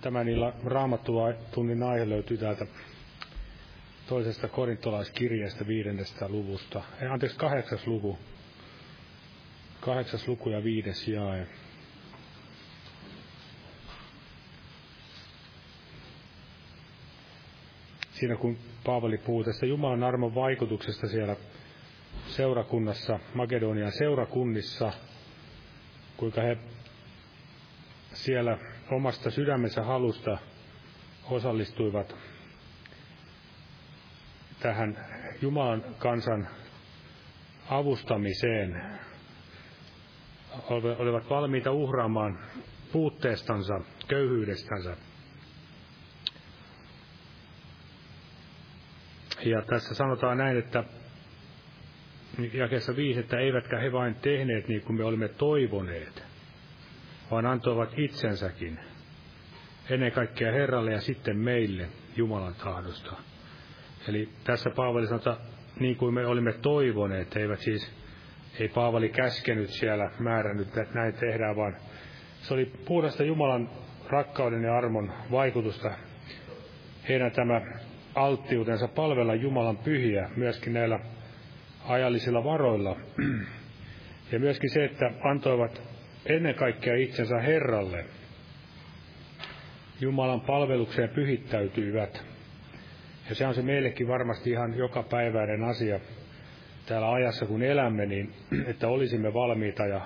Tämän illan raamattutunnin aihe löytyy täältä toisesta korintolaiskirjeestä viidennestä luvusta. Ei, anteeksi, kahdeksas luku. Kahdeksas luku ja viides jae. Siinä kun Paavali puhuu tästä Jumalan armon vaikutuksesta siellä seurakunnassa, Makedonian seurakunnissa, kuinka he siellä omasta sydämensä halusta osallistuivat tähän Jumalan kansan avustamiseen, olivat valmiita uhraamaan puutteestansa, köyhyydestänsä. Ja tässä sanotaan näin, että jakessa viisi, että eivätkä he vain tehneet niin kuin me olimme toivoneet, vaan antoivat itsensäkin, ennen kaikkea Herralle ja sitten meille Jumalan tahdosta. Eli tässä Paavali sanotaan, niin kuin me olimme toivoneet, eivät siis, ei Paavali käskenyt siellä, määrännyt, että näin tehdään, vaan se oli puhdasta Jumalan rakkauden ja armon vaikutusta. Heidän tämä alttiutensa palvella Jumalan pyhiä myöskin näillä ajallisilla varoilla. Ja myöskin se, että antoivat ennen kaikkea itsensä Herralle. Jumalan palvelukseen pyhittäytyivät. Ja se on se meillekin varmasti ihan jokapäiväinen asia täällä ajassa, kun elämme, niin että olisimme valmiita ja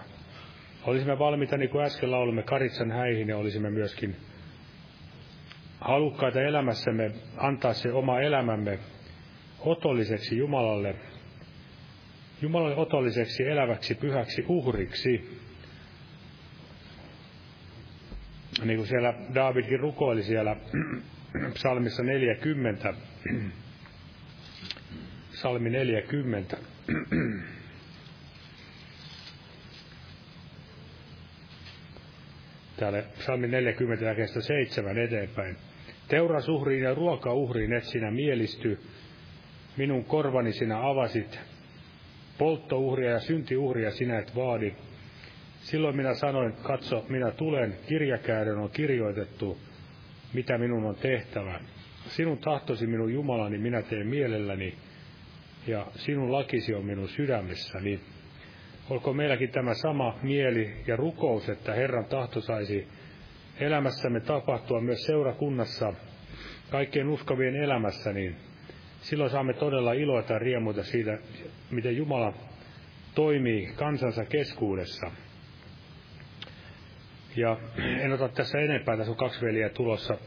olisimme valmiita, niin kuin äsken laulumme Karitsan häihin, ja olisimme myöskin halukkaita elämässämme antaa se oma elämämme otolliseksi Jumalalle, Jumalalle otolliseksi eläväksi pyhäksi uhriksi. Niin kuin siellä Davidkin rukoili siellä psalmissa 40, psalmi 40. Täällä psalmi 40 jakeesta 7 eteenpäin. Teurasuhriin ja ruokauhriin et sinä mielisty, minun korvani sinä avasit, polttouhria ja syntiuhria sinä et vaadi. Silloin minä sanoin, katso, minä tulen, kirjakäädön on kirjoitettu, mitä minun on tehtävä. Sinun tahtosi minun Jumalani minä teen mielelläni, ja sinun lakisi on minun sydämessäni. Olkoon meilläkin tämä sama mieli ja rukous, että Herran tahto saisi elämässämme tapahtua myös seurakunnassa, kaikkien uskovien elämässä, niin silloin saamme todella iloita ja riemuita siitä, miten Jumala toimii kansansa keskuudessa. Ja en ota tässä enempää, tässä on kaksi veliä tulossa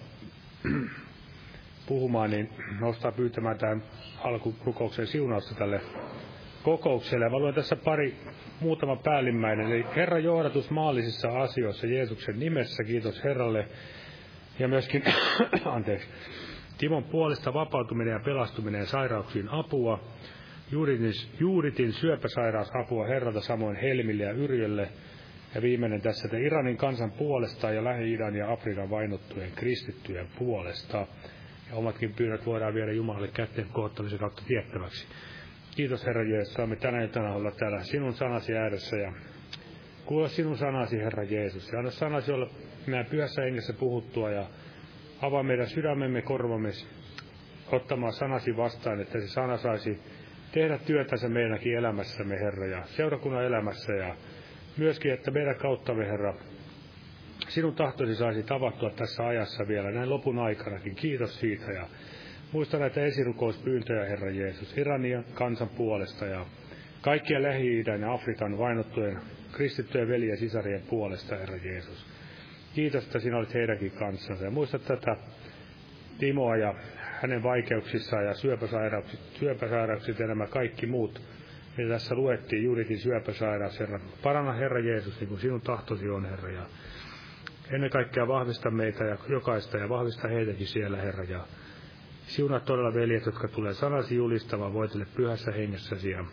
puhumaan, niin nostaa pyytämään tämän alkurukouksen siunausta tälle kokoukselle. Mä luen tässä pari, muutama päällimmäinen. Eli Herra johdatus maallisissa asioissa Jeesuksen nimessä. Kiitos Herralle. Ja myöskin, anteeksi, Timon puolesta vapautuminen ja pelastuminen ja sairauksiin apua. Juuritin, juuritin syöpäsairausapua Herralta samoin Helmille ja Yrjölle. Ja viimeinen tässä, että Iranin kansan puolesta ja Lähi-idän ja Afrikan vainottujen kristittyjen puolesta. Ja omatkin pyynnöt voidaan viedä Jumalalle kätteen kohottamisen kautta tiettäväksi. Kiitos Herra Jeesus, saamme tänä iltana olla täällä sinun sanasi ääressä ja kuule sinun sanasi Herra Jeesus. Ja anna sanasi olla meidän pyhässä hengessä puhuttua ja avaa meidän sydämemme korvamme ottamaan sanasi vastaan, että se sana saisi tehdä työtänsä meidänkin elämässämme, Herra, ja seurakunnan elämässä, ja myöskin, että meidän kauttamme, Herra, sinun tahtosi saisi tapahtua tässä ajassa vielä, näin lopun aikanakin. Kiitos siitä, ja Muista näitä esirukouspyyntöjä, Herra Jeesus, Iranian kansan puolesta ja kaikkien lähi ja Afrikan vainottujen kristittyjen veljen ja sisarien puolesta, Herra Jeesus. Kiitos, että sinä olet heidänkin kanssansa. Ja muista tätä Timoa ja hänen vaikeuksissaan ja syöpäsairaukset, syöpäsairaukset ja nämä kaikki muut, mitä tässä luettiin, juurikin syöpäsairaus, Herra. Paranna, Herra Jeesus, niin kuin sinun tahtosi on, Herra. Ja ennen kaikkea vahvista meitä ja jokaista ja vahvista heitäkin siellä, Herra. Ja Siunaa todella veljet, jotka tulee sanasi julistamaan voitelle pyhässä hengessäsi ja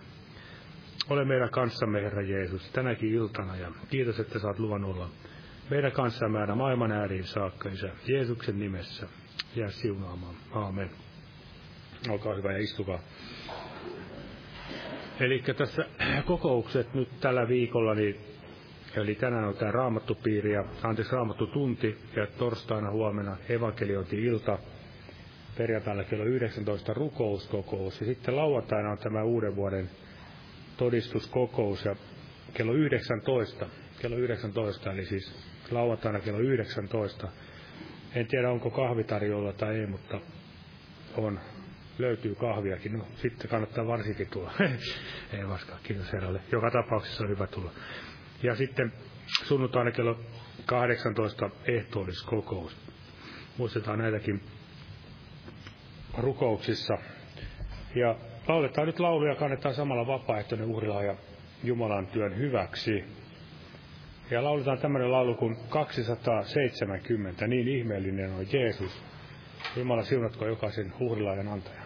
ole meidän kanssamme, Herra Jeesus, tänäkin iltana ja kiitos, että saat luvan olla meidän kanssamme aina maailman ääriin saakka, Isä, Jeesuksen nimessä. Jää siunaamaan. Aamen. Olkaa hyvä ja istukaa. Eli tässä kokoukset nyt tällä viikolla, niin Eli tänään on tämä raamattupiiri ja anteeksi raamattutunti ja torstaina huomenna evankeliointi-ilta. Perjantaina kello 19 rukouskokous ja sitten lauantaina on tämä uuden vuoden todistuskokous ja kello 19, kello 19 eli siis lauantaina kello 19. En tiedä onko kahvitarjolla tai ei, mutta on löytyy kahviakin. No, sitten kannattaa varsinkin tulla. Ei vaskaa, kiitos herralle. Joka tapauksessa on hyvä tulla. Ja sitten sunnuntaina kello 18 ehtoolliskokous. Muistetaan näitäkin rukouksissa. Ja lauletaan nyt lauluja, kannetaan samalla vapaaehtoinen ja Jumalan työn hyväksi. Ja lauletaan tämmöinen laulu kuin 270, niin ihmeellinen on Jeesus. Jumala siunatko jokaisen uhrilaajan antaja.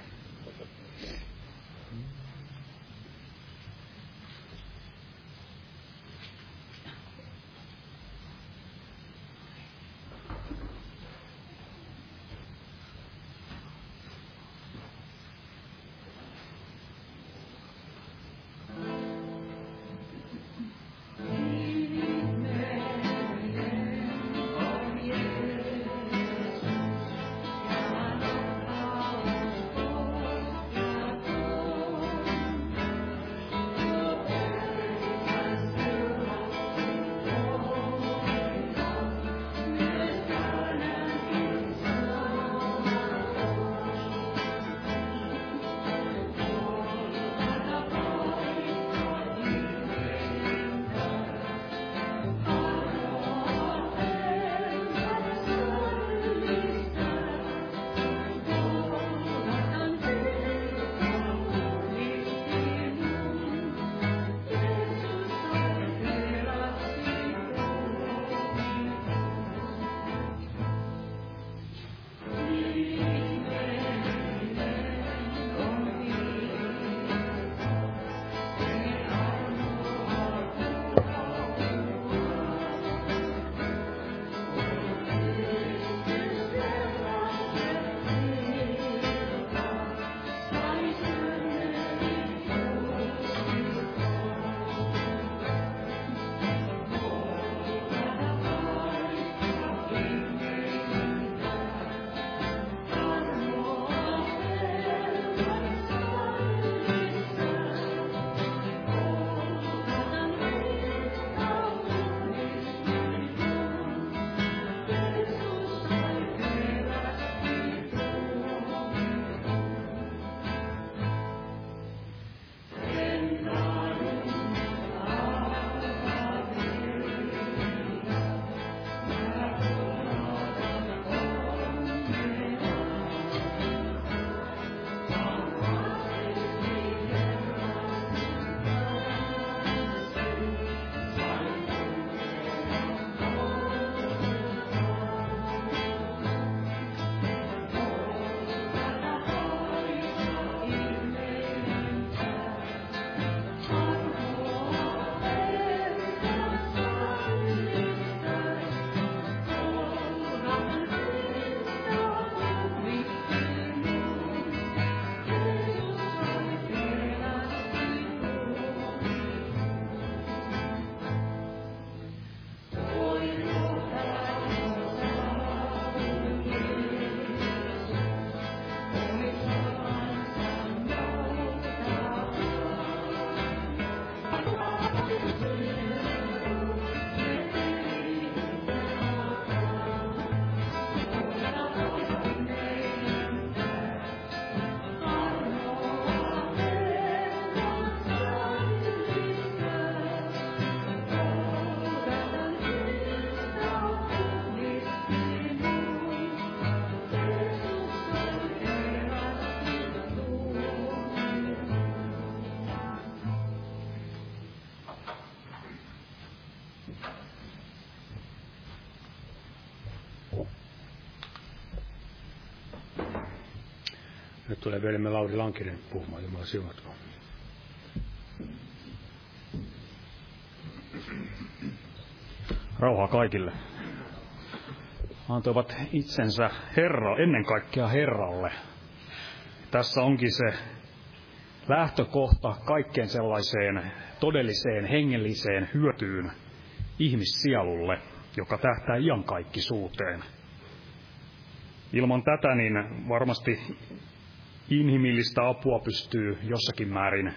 Tulee veljemme Lauri Lankinen puhumaan, Jumala siunatkoon. Rauhaa kaikille. Antoivat itsensä Herra, ennen kaikkea Herralle. Tässä onkin se lähtökohta kaikkeen sellaiseen todelliseen hengelliseen hyötyyn, ihmissielulle, joka tähtää iankaikkisuuteen. Ilman tätä niin varmasti inhimillistä apua pystyy jossakin määrin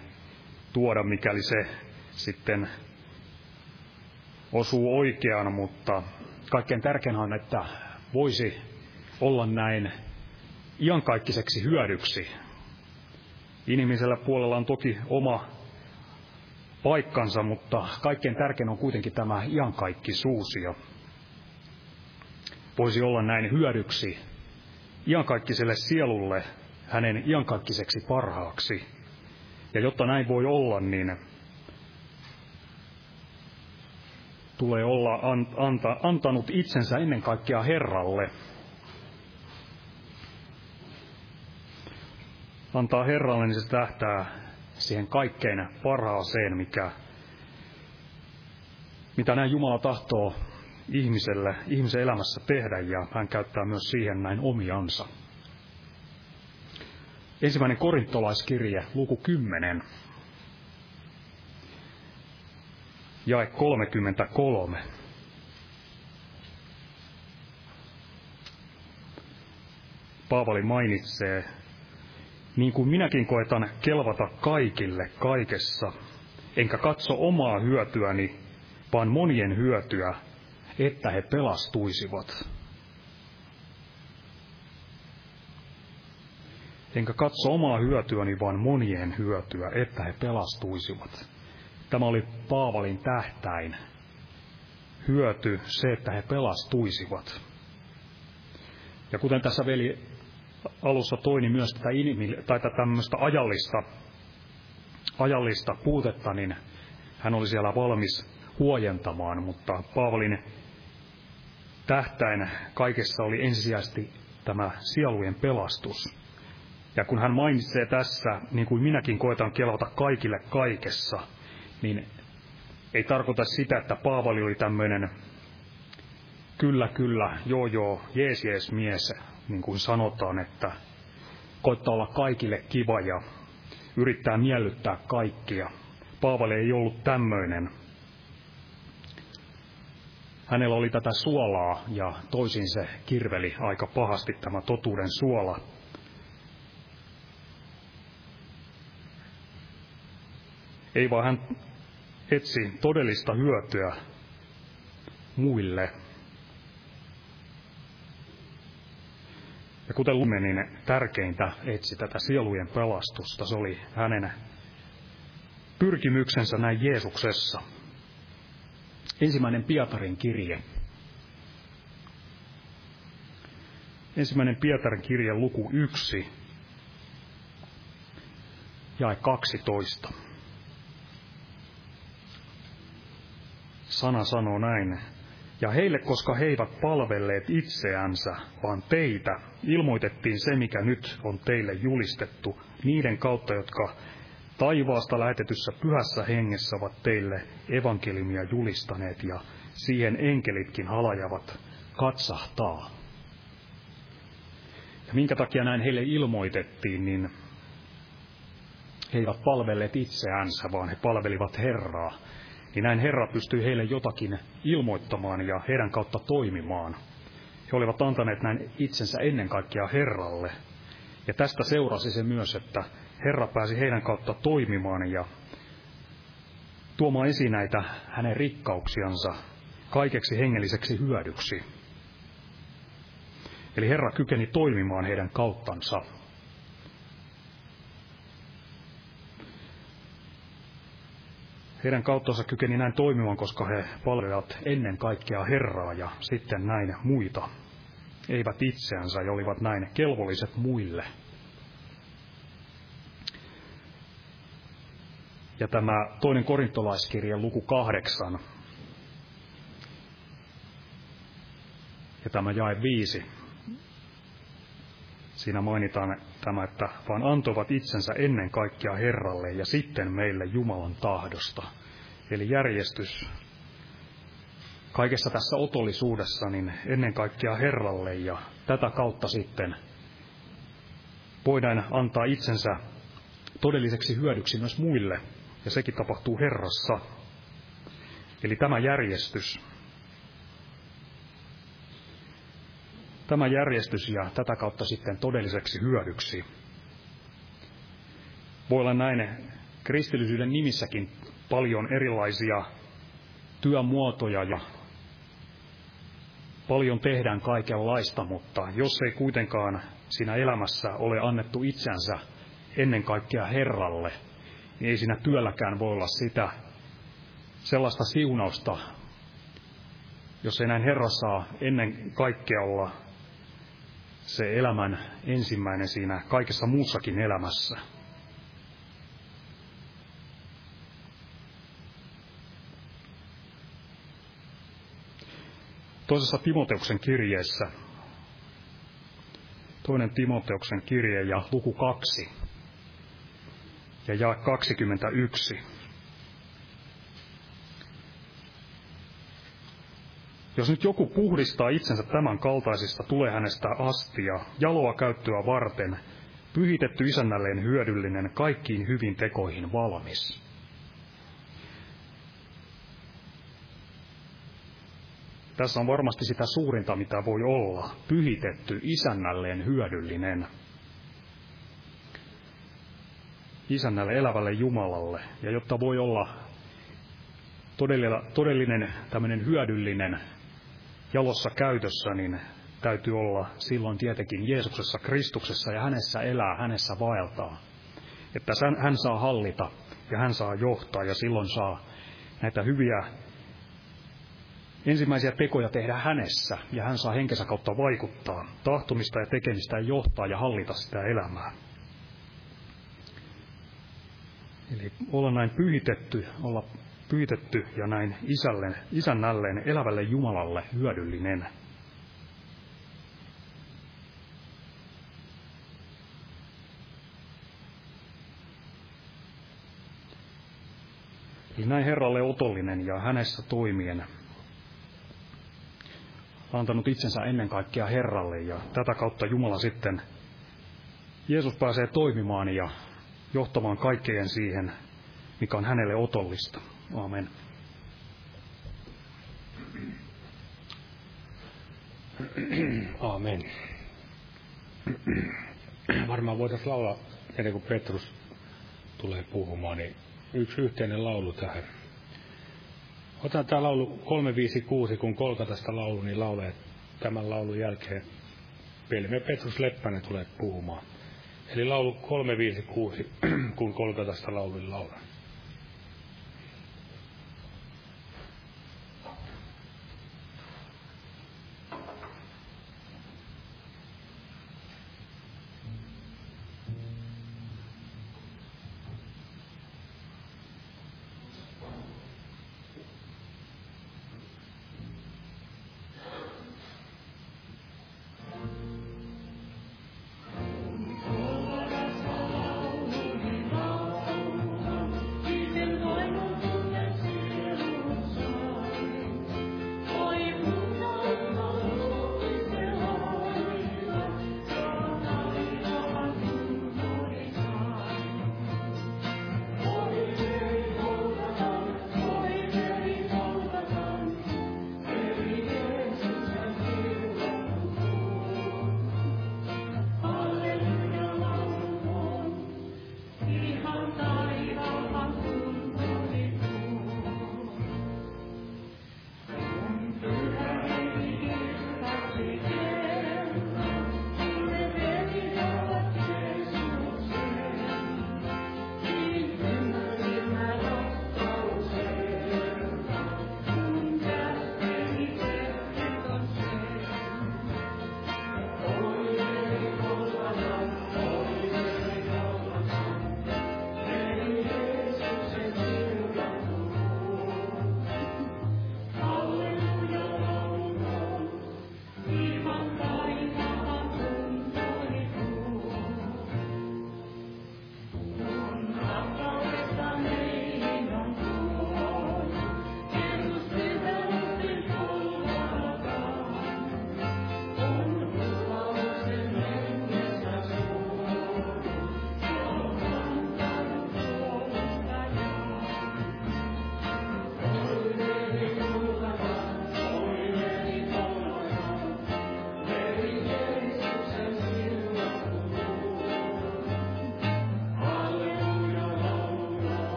tuoda, mikäli se sitten osuu oikeaan, mutta kaikkein tärkein on, että voisi olla näin iankaikkiseksi hyödyksi. Inhimillisellä puolella on toki oma paikkansa, mutta kaikkein tärkein on kuitenkin tämä iankaikkisuus ja voisi olla näin hyödyksi iankaikkiselle sielulle hänen iankaikkiseksi parhaaksi. Ja jotta näin voi olla, niin tulee olla anta, antanut itsensä ennen kaikkea Herralle. Antaa Herralle, niin se tähtää siihen kaikkein parhaaseen, mikä, mitä näin Jumala tahtoo ihmiselle, ihmisen elämässä tehdä, ja hän käyttää myös siihen näin omiansa. Ensimmäinen korintolaiskirje, luku 10, jae 33. Paavali mainitsee, niin kuin minäkin koetan kelvata kaikille kaikessa, enkä katso omaa hyötyäni, vaan monien hyötyä, että he pelastuisivat. Enkä katso omaa hyötyäni, vaan monien hyötyä, että he pelastuisivat. Tämä oli Paavalin tähtäin. Hyöty se, että he pelastuisivat. Ja kuten tässä veli alussa toi, niin myös tätä, inhimil- tai tätä tämmöistä ajallista, ajallista puutetta, niin hän oli siellä valmis huojentamaan, mutta Paavalin tähtäin kaikessa oli ensisijaisesti tämä sielujen pelastus. Ja kun hän mainitsee tässä, niin kuin minäkin koetan kelvata kaikille kaikessa, niin ei tarkoita sitä, että Paavali oli tämmöinen kyllä, kyllä, joo, joo, jees, jees mies, niin kuin sanotaan, että koittaa olla kaikille kiva ja yrittää miellyttää kaikkia. Paavali ei ollut tämmöinen. Hänellä oli tätä suolaa ja toisin se kirveli aika pahasti tämä totuuden suola. Ei vaan hän etsi todellista hyötyä muille. Ja kuten lumme, niin tärkeintä etsi tätä sielujen pelastusta. Se oli hänen pyrkimyksensä näin Jeesuksessa. Ensimmäinen Pietarin kirje. Ensimmäinen Pietarin kirje luku 1, jae 12. sana sanoo näin. Ja heille, koska he eivät palvelleet itseänsä, vaan teitä, ilmoitettiin se, mikä nyt on teille julistettu, niiden kautta, jotka taivaasta lähetetyssä pyhässä hengessä ovat teille evankeliumia julistaneet, ja siihen enkelitkin halajavat katsahtaa. Ja minkä takia näin heille ilmoitettiin, niin he eivät palvelleet itseänsä, vaan he palvelivat Herraa niin näin Herra pystyi heille jotakin ilmoittamaan ja heidän kautta toimimaan. He olivat antaneet näin itsensä ennen kaikkea Herralle. Ja tästä seurasi se myös, että Herra pääsi heidän kautta toimimaan ja tuomaan esiin näitä hänen rikkauksiansa kaikeksi hengelliseksi hyödyksi. Eli Herra kykeni toimimaan heidän kauttansa Heidän kauttansa kykeni näin toimimaan, koska he palvelivat ennen kaikkea Herraa ja sitten näin muita. Eivät itseänsä ja olivat näin kelvolliset muille. Ja tämä toinen korintolaiskirja luku kahdeksan. Ja tämä jae viisi. Siinä mainitaan tämä, että vaan antoivat itsensä ennen kaikkea Herralle ja sitten meille Jumalan tahdosta. Eli järjestys kaikessa tässä otollisuudessa, niin ennen kaikkea Herralle ja tätä kautta sitten voidaan antaa itsensä todelliseksi hyödyksi myös muille, ja sekin tapahtuu Herrassa. Eli tämä järjestys, tämä järjestys ja tätä kautta sitten todelliseksi hyödyksi. Voi olla näin kristillisyyden nimissäkin paljon erilaisia työmuotoja ja paljon tehdään kaikenlaista, mutta jos ei kuitenkaan siinä elämässä ole annettu itsensä ennen kaikkea Herralle, niin ei siinä työlläkään voi olla sitä sellaista siunausta, jos ei näin Herra saa ennen kaikkea olla se elämän ensimmäinen siinä kaikessa muussakin elämässä. Toisessa Timoteuksen kirjeessä, toinen Timoteuksen kirje ja luku kaksi ja jae 21. Jos nyt joku puhdistaa itsensä tämän kaltaisista, tulee hänestä astia, jaloa käyttöä varten, pyhitetty isännälleen hyödyllinen, kaikkiin hyvin tekoihin valmis. Tässä on varmasti sitä suurinta, mitä voi olla. Pyhitetty, isännälleen hyödyllinen. Isännälle, elävälle Jumalalle. Ja jotta voi olla todellinen tämmöinen hyödyllinen jalossa käytössä, niin täytyy olla silloin tietenkin Jeesuksessa, Kristuksessa ja hänessä elää, hänessä vaeltaa. Että hän saa hallita ja hän saa johtaa ja silloin saa näitä hyviä ensimmäisiä tekoja tehdä hänessä, ja hän saa henkensä kautta vaikuttaa, tahtomista ja tekemistä ja johtaa ja hallita sitä elämää. Eli olla näin pyhitetty, olla pyhitetty ja näin isälle, isännälleen, elävälle Jumalalle hyödyllinen. Eli näin Herralle otollinen ja hänessä toimien antanut itsensä ennen kaikkea Herralle ja tätä kautta Jumala sitten, Jeesus pääsee toimimaan ja johtamaan kaikkeen siihen, mikä on hänelle otollista. Amen. Amen. Varmaan voitaisiin laulaa, ennen kuin Petrus tulee puhumaan, niin yksi yhteinen laulu tähän. Otan tämä laulu 356, kun tästä laulu, niin laulee tämän laulun jälkeen Pelme Petrus Leppänen tulee puhumaan. Eli laulu 356, kun tästä laulun niin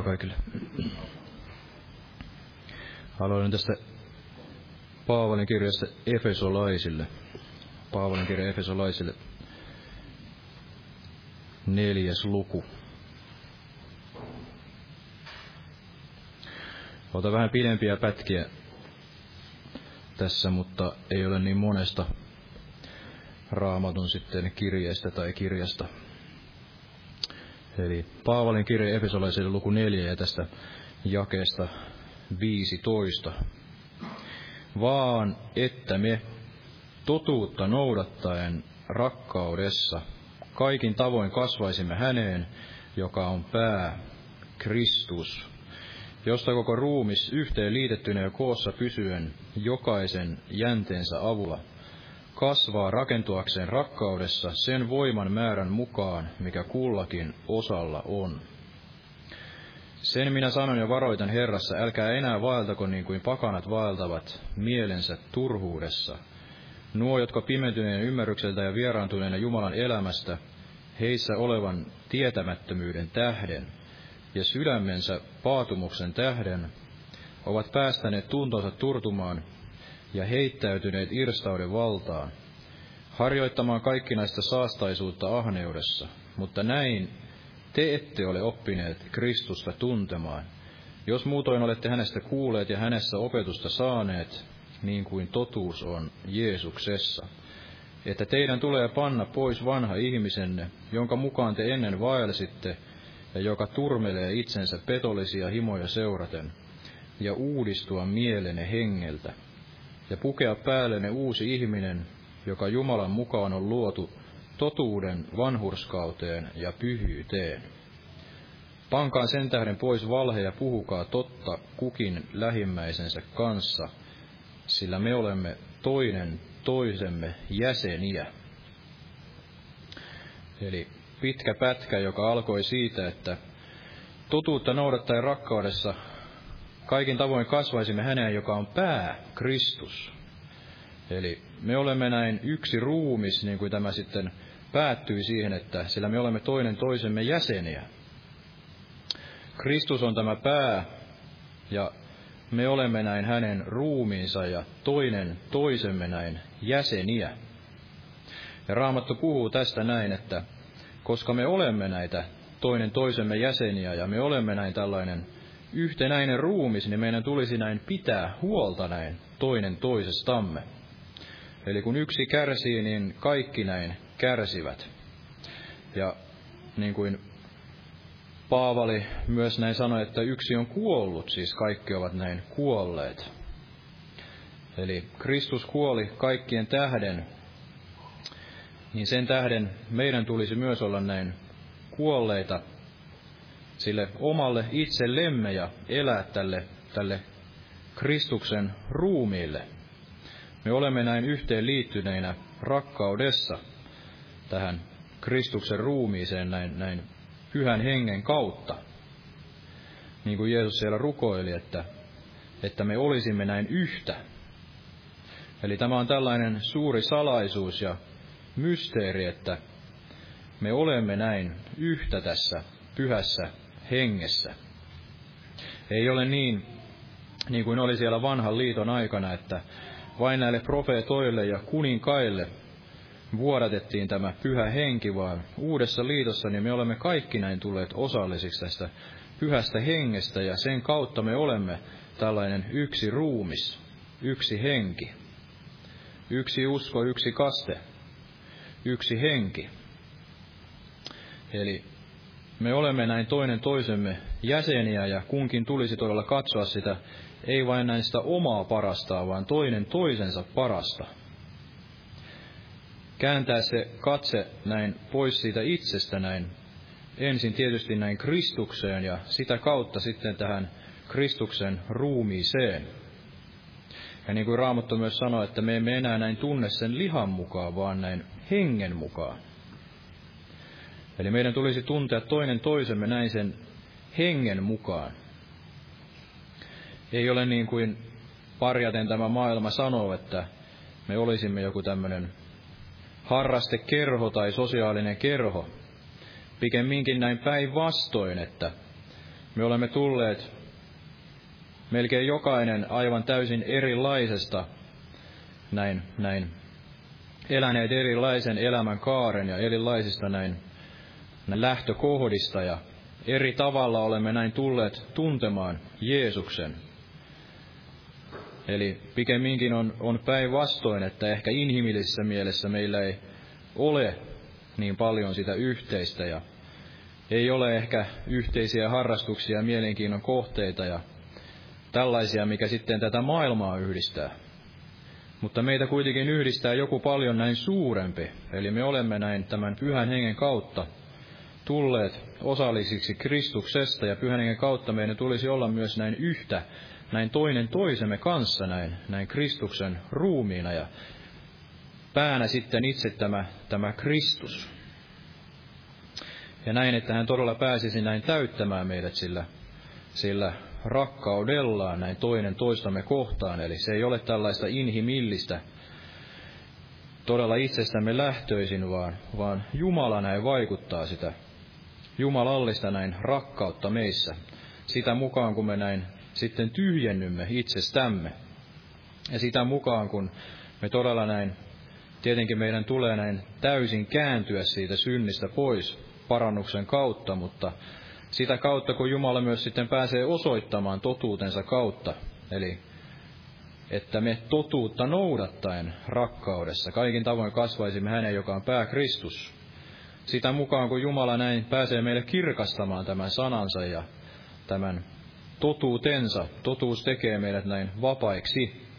Rauhaa kaikille. Aloitan tästä Paavalin kirjasta Efesolaisille. Paavalin kirja Efesolaisille neljäs luku. Ota vähän pidempiä pätkiä tässä, mutta ei ole niin monesta raamatun sitten kirjeestä tai kirjasta. Eli Paavalin kirja Efesolaisille luku 4 ja tästä jakeesta 15. Vaan että me totuutta noudattaen rakkaudessa kaikin tavoin kasvaisimme häneen, joka on pää, Kristus, josta koko ruumis yhteen liitettynä ja koossa pysyen jokaisen jänteensä avulla kasvaa rakentuakseen rakkaudessa sen voiman määrän mukaan, mikä kullakin osalla on. Sen minä sanon ja varoitan Herrassa, älkää enää vaeltako niin kuin pakanat vaeltavat mielensä turhuudessa. Nuo, jotka pimentyneen ymmärrykseltä ja vieraantuneena Jumalan elämästä, heissä olevan tietämättömyyden tähden ja sydämensä paatumuksen tähden, ovat päästäneet tuntonsa turtumaan ja heittäytyneet irstauden valtaan, harjoittamaan kaikkinaista saastaisuutta ahneudessa, mutta näin te ette ole oppineet Kristusta tuntemaan. Jos muutoin olette hänestä kuulleet ja hänessä opetusta saaneet, niin kuin totuus on Jeesuksessa, että teidän tulee panna pois vanha ihmisenne, jonka mukaan te ennen vaelsitte, ja joka turmelee itsensä petollisia himoja seuraten, ja uudistua mielenne hengeltä, ja pukea päällenne uusi ihminen, joka Jumalan mukaan on luotu totuuden vanhurskauteen ja pyhyyteen. Pankaa sen tähden pois valhe ja puhukaa totta kukin lähimmäisensä kanssa, sillä me olemme toinen toisemme jäseniä. Eli pitkä pätkä, joka alkoi siitä, että totuutta noudattaen rakkaudessa kaikin tavoin kasvaisimme häneen, joka on pää, Kristus. Eli me olemme näin yksi ruumis, niin kuin tämä sitten päättyi siihen, että sillä me olemme toinen toisemme jäseniä. Kristus on tämä pää, ja me olemme näin hänen ruumiinsa ja toinen toisemme näin jäseniä. Ja Raamattu puhuu tästä näin, että koska me olemme näitä toinen toisemme jäseniä ja me olemme näin tällainen yhtenäinen ruumis, niin meidän tulisi näin pitää huolta näin toinen toisestamme. Eli kun yksi kärsii, niin kaikki näin kärsivät. Ja niin kuin Paavali myös näin sanoi, että yksi on kuollut, siis kaikki ovat näin kuolleet. Eli Kristus kuoli kaikkien tähden, niin sen tähden meidän tulisi myös olla näin kuolleita sille omalle itsellemme ja elää tälle, tälle Kristuksen ruumiille. Me olemme näin yhteen liittyneinä rakkaudessa tähän Kristuksen ruumiiseen näin, näin pyhän hengen kautta. Niin kuin Jeesus siellä rukoili, että, että me olisimme näin yhtä. Eli tämä on tällainen suuri salaisuus ja mysteeri, että me olemme näin yhtä tässä pyhässä hengessä. Ei ole niin, niin kuin oli siellä vanhan liiton aikana, että vain näille profeetoille ja kuninkaille vuodatettiin tämä pyhä henki, vaan uudessa liitossa niin me olemme kaikki näin tulleet osallisiksi tästä pyhästä hengestä, ja sen kautta me olemme tällainen yksi ruumis, yksi henki, yksi usko, yksi kaste, yksi henki. Eli me olemme näin toinen toisemme jäseniä ja kunkin tulisi todella katsoa sitä ei vain näin sitä omaa parastaa, vaan toinen toisensa parasta. Kääntää se katse näin pois siitä itsestä näin, ensin tietysti näin Kristukseen ja sitä kautta sitten tähän Kristuksen ruumiiseen. Ja niin kuin Raamattu myös sanoi, että me emme enää näin tunne sen lihan mukaan, vaan näin hengen mukaan. Eli meidän tulisi tuntea toinen toisemme näin sen hengen mukaan. Ei ole niin kuin parjaten tämä maailma sanoo, että me olisimme joku tämmöinen harrastekerho tai sosiaalinen kerho. Pikemminkin näin päinvastoin, että me olemme tulleet melkein jokainen aivan täysin erilaisesta, näin, näin, eläneet erilaisen elämän kaaren ja erilaisista näin, lähtökohdista ja eri tavalla olemme näin tulleet tuntemaan Jeesuksen. Eli pikemminkin on, on päinvastoin, että ehkä inhimillisessä mielessä meillä ei ole niin paljon sitä yhteistä ja ei ole ehkä yhteisiä harrastuksia ja mielenkiinnon kohteita ja tällaisia, mikä sitten tätä maailmaa yhdistää. Mutta meitä kuitenkin yhdistää joku paljon näin suurempi, eli me olemme näin tämän pyhän hengen kautta tulleet osallisiksi Kristuksesta ja pyhän hengen kautta meidän tulisi olla myös näin yhtä, näin toinen toisemme kanssa näin, näin Kristuksen ruumiina ja päänä sitten itse tämä, tämä Kristus. Ja näin, että hän todella pääsisi näin täyttämään meidät sillä, sillä rakkaudellaan näin toinen toistamme kohtaan. Eli se ei ole tällaista inhimillistä, todella itsestämme lähtöisin, vaan, vaan Jumala näin vaikuttaa sitä jumalallista näin rakkautta meissä. Sitä mukaan, kun me näin sitten tyhjennymme itsestämme. Ja sitä mukaan, kun me todella näin, tietenkin meidän tulee näin täysin kääntyä siitä synnistä pois parannuksen kautta, mutta sitä kautta, kun Jumala myös sitten pääsee osoittamaan totuutensa kautta, eli että me totuutta noudattaen rakkaudessa kaikin tavoin kasvaisimme hänen, joka on pää Kristus. Sitä mukaan, kun Jumala näin pääsee meille kirkastamaan tämän sanansa ja tämän totuutensa, totuus tekee meidät näin vapaiksi.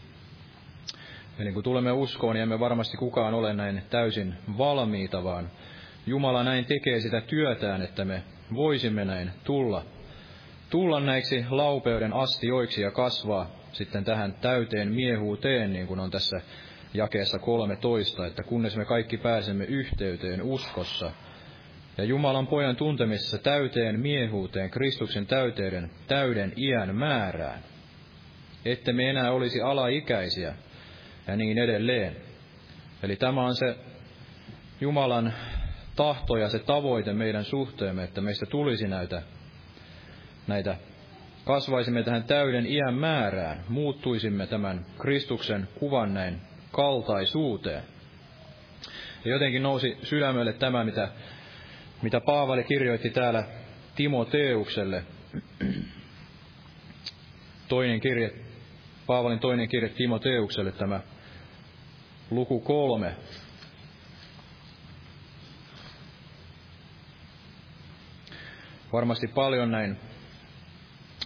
Eli kun tulemme uskoon, niin emme varmasti kukaan ole näin täysin valmiita, vaan Jumala näin tekee sitä työtään, että me voisimme näin tulla, tulla näiksi laupeuden astioiksi ja kasvaa sitten tähän täyteen miehuuteen, niin kuin on tässä jakeessa 13, että kunnes me kaikki pääsemme yhteyteen uskossa ja Jumalan pojan tuntemisessa täyteen miehuuteen, Kristuksen täyteyden, täyden iän määrään, että me enää olisi alaikäisiä ja niin edelleen. Eli tämä on se Jumalan tahto ja se tavoite meidän suhteemme, että meistä tulisi näitä, näitä kasvaisimme tähän täyden iän määrään, muuttuisimme tämän Kristuksen kuvan näin kaltaisuuteen. Ja jotenkin nousi sydämelle tämä, mitä, mitä Paavali kirjoitti täällä Timoteukselle. Toinen kirje, Paavalin toinen kirje Timoteukselle, tämä luku kolme, varmasti paljon näin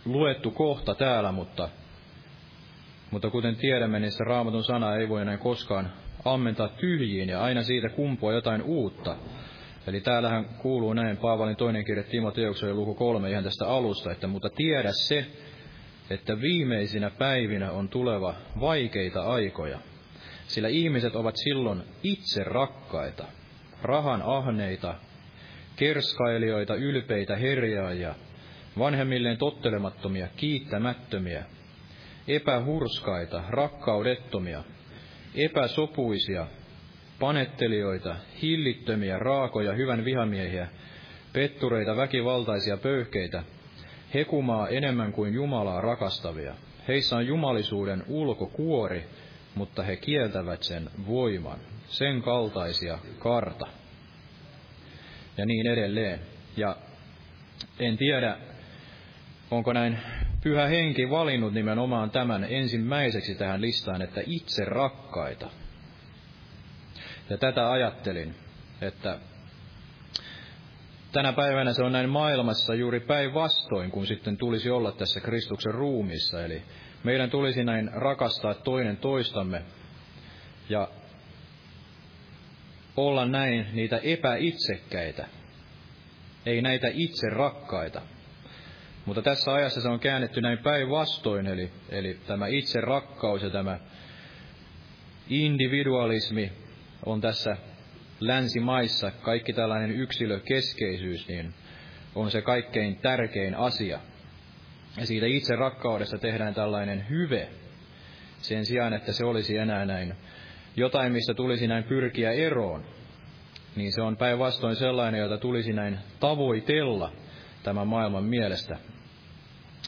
luettu kohta täällä, mutta, mutta kuten tiedämme, niin se raamatun sana ei voi näin koskaan ammentaa tyhjiin ja aina siitä kumpua jotain uutta. Eli täällähän kuuluu näin Paavalin toinen kirja Timoteukselle luku kolme ihan tästä alusta, että mutta tiedä se, että viimeisinä päivinä on tuleva vaikeita aikoja, sillä ihmiset ovat silloin itse rakkaita, rahan ahneita, kerskailijoita, ylpeitä herjaajia, vanhemmilleen tottelemattomia, kiittämättömiä, epähurskaita, rakkaudettomia, epäsopuisia, panettelijoita, hillittömiä, raakoja, hyvän vihamiehiä, pettureita, väkivaltaisia pöyhkeitä, hekumaa enemmän kuin Jumalaa rakastavia. Heissä on jumalisuuden ulkokuori, mutta he kieltävät sen voiman, sen kaltaisia karta ja niin edelleen. Ja en tiedä, onko näin pyhä henki valinnut nimenomaan tämän ensimmäiseksi tähän listaan, että itse rakkaita. Ja tätä ajattelin, että tänä päivänä se on näin maailmassa juuri päinvastoin, kun sitten tulisi olla tässä Kristuksen ruumissa. Eli meidän tulisi näin rakastaa toinen toistamme ja olla näin niitä epäitsekkäitä, ei näitä itse rakkaita. Mutta tässä ajassa se on käännetty näin päinvastoin, eli, eli tämä itse rakkaus ja tämä individualismi on tässä länsimaissa, kaikki tällainen yksilökeskeisyys, niin on se kaikkein tärkein asia. Ja siitä itse rakkaudesta tehdään tällainen hyve, sen sijaan, että se olisi enää näin jotain, mistä tulisi näin pyrkiä eroon, niin se on päinvastoin sellainen, jota tulisi näin tavoitella tämän maailman mielestä.